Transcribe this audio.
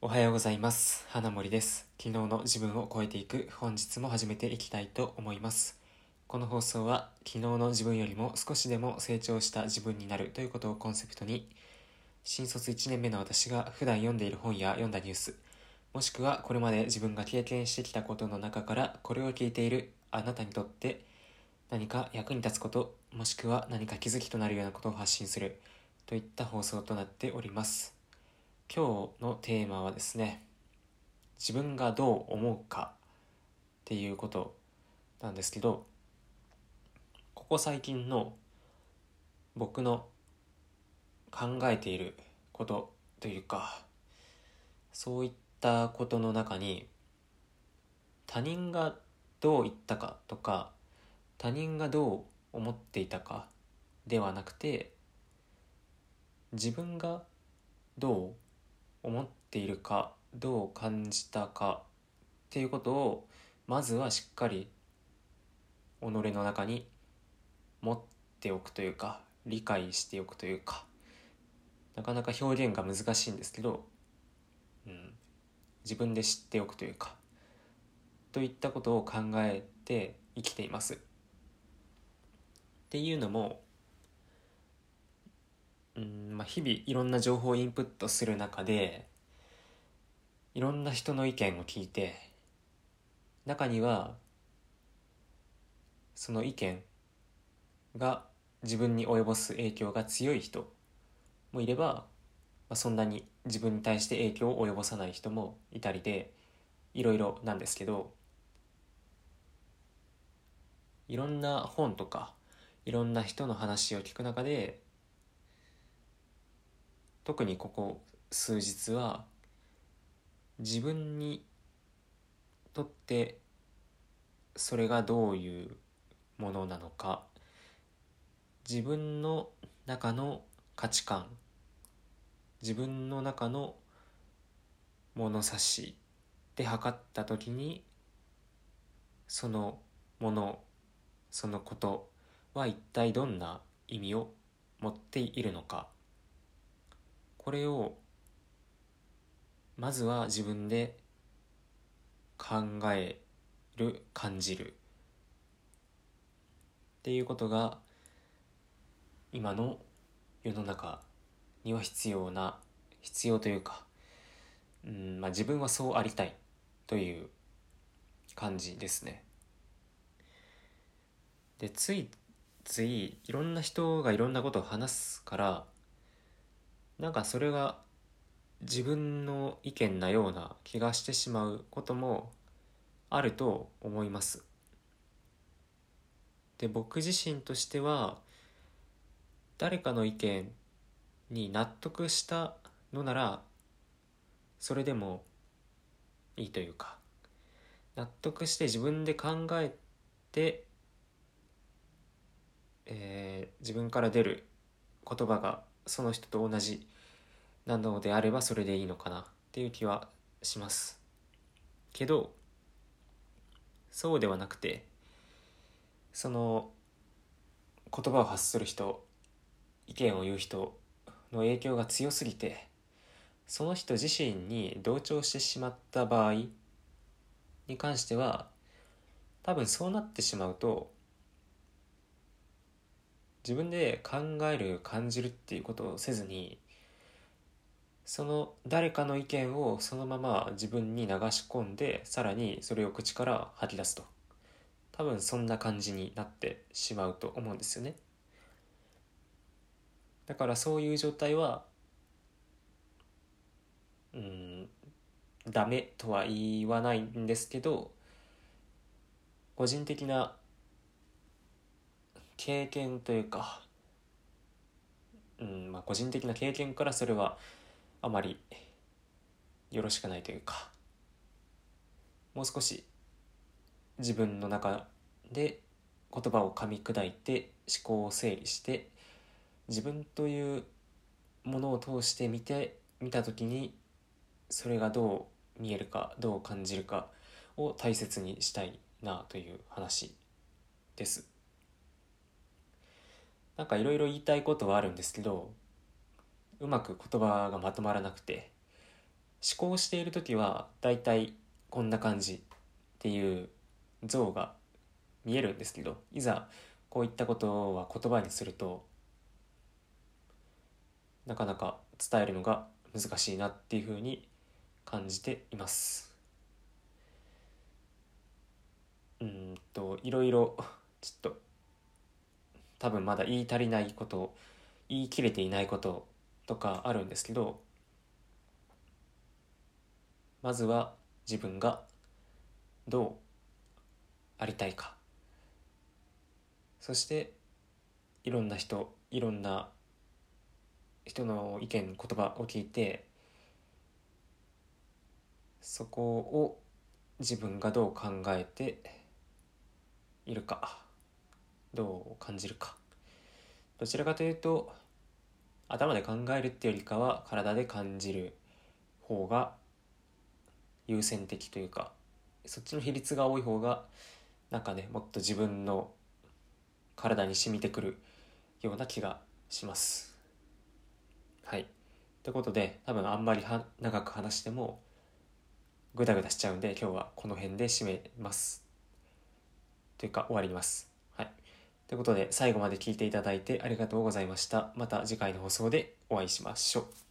おはようございます。花森です。昨日の自分を超えていく本日も始めていきたいと思います。この放送は昨日の自分よりも少しでも成長した自分になるということをコンセプトに新卒1年目の私が普段読んでいる本や読んだニュースもしくはこれまで自分が経験してきたことの中からこれを聞いているあなたにとって何か役に立つこともしくは何か気づきとなるようなことを発信するといった放送となっております。今日のテーマはですね自分がどう思うかっていうことなんですけどここ最近の僕の考えていることというかそういったことの中に他人がどう言ったかとか他人がどう思っていたかではなくて自分がどう思っているかどう感じたかっていうことをまずはしっかり己の中に持っておくというか理解しておくというか。なかなか表現が難しいんですけど、うん、自分で知っておくというか。といったことを考えて生きています。っていうのもまあ、日々いろんな情報をインプットする中でいろんな人の意見を聞いて中にはその意見が自分に及ぼす影響が強い人もいれば、まあ、そんなに自分に対して影響を及ぼさない人もいたりでいろいろなんですけどいろんな本とかいろんな人の話を聞く中で特にここ数日は自分にとってそれがどういうものなのか自分の中の価値観自分の中の物差しで測った時にそのものそのことは一体どんな意味を持っているのか。これをまずは自分で考える感じるっていうことが今の世の中には必要な必要というか、うんまあ、自分はそうありたいという感じですね。でついついいろんな人がいろんなことを話すからなんかそれが自分の意見なような気がしてしまうこともあると思います。で僕自身としては誰かの意見に納得したのならそれでもいいというか納得して自分で考えて、えー、自分から出る言葉がその人と同じなのであればそれでいいのかなっていう気はします。けどそうではなくてその言葉を発する人意見を言う人の影響が強すぎてその人自身に同調してしまった場合に関しては多分そうなってしまうと自分で考える感じるっていうことをせずにその誰かの意見をそのまま自分に流し込んでさらにそれを口から吐き出すと。多分そんな感じになってしまうと思うんですよね。だからそういう状態はうんダメとは言わないんですけど個人的な経験というか、うんまあ、個人的な経験からそれはあまりよろしくないというかもう少し自分の中で言葉を噛み砕いて思考を整理して自分というものを通して見て見た時にそれがどう見えるかどう感じるかを大切にしたいなという話です。なんかいろいろ言いたいことはあるんですけどうまく言葉がまとまらなくて思考している時はだいたいこんな感じっていう像が見えるんですけどいざこういったことは言葉にするとなかなか伝えるのが難しいなっていうふうに感じています。うんといろいろちょっと多分まだ言い足りないこと言い切れていないこととかあるんですけどまずは自分がどうありたいか。そしていろんな人いろんな人の意見言葉を聞いてそこを自分がどう考えているか。どう感じるかどちらかというと頭で考えるっていうよりかは体で感じる方が優先的というかそっちの比率が多い方がなんかねもっと自分の体に染みてくるような気がします。はい。ということで多分あんまり長く話してもグダグダしちゃうんで今日はこの辺で締めます。というか終わります。ということで最後まで聞いていただいてありがとうございました。また次回の放送でお会いしましょう。